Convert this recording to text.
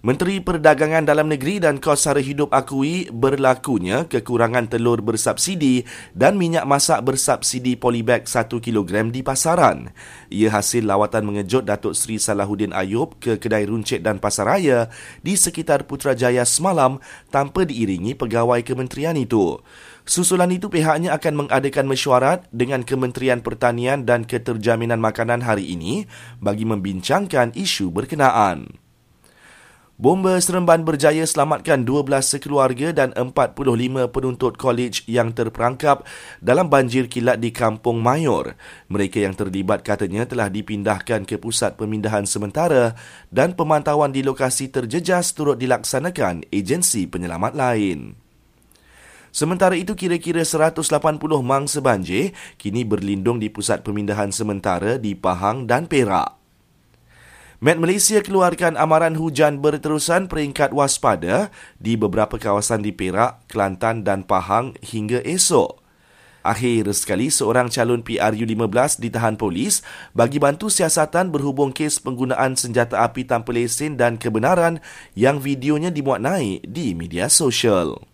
Menteri Perdagangan Dalam Negeri dan Kos Sara Hidup akui berlakunya kekurangan telur bersubsidi dan minyak masak bersubsidi polybag 1 kg di pasaran. Ia hasil lawatan mengejut Datuk Seri Salahuddin Ayub ke kedai runcit dan pasaraya di sekitar Putrajaya semalam tanpa diiringi pegawai kementerian itu. Susulan itu pihaknya akan mengadakan mesyuarat dengan Kementerian Pertanian dan Keterjaminan Makanan hari ini bagi membincangkan isu berkenaan. Bomba Seremban berjaya selamatkan 12 sekeluarga dan 45 penuntut kolej yang terperangkap dalam banjir kilat di Kampung Mayor. Mereka yang terlibat katanya telah dipindahkan ke pusat pemindahan sementara dan pemantauan di lokasi terjejas turut dilaksanakan agensi penyelamat lain. Sementara itu, kira-kira 180 mangsa banjir kini berlindung di pusat pemindahan sementara di Pahang dan Perak. Met Malaysia keluarkan amaran hujan berterusan peringkat waspada di beberapa kawasan di Perak, Kelantan dan Pahang hingga esok. Akhir sekali, seorang calon PRU-15 ditahan polis bagi bantu siasatan berhubung kes penggunaan senjata api tanpa lesen dan kebenaran yang videonya dimuat naik di media sosial.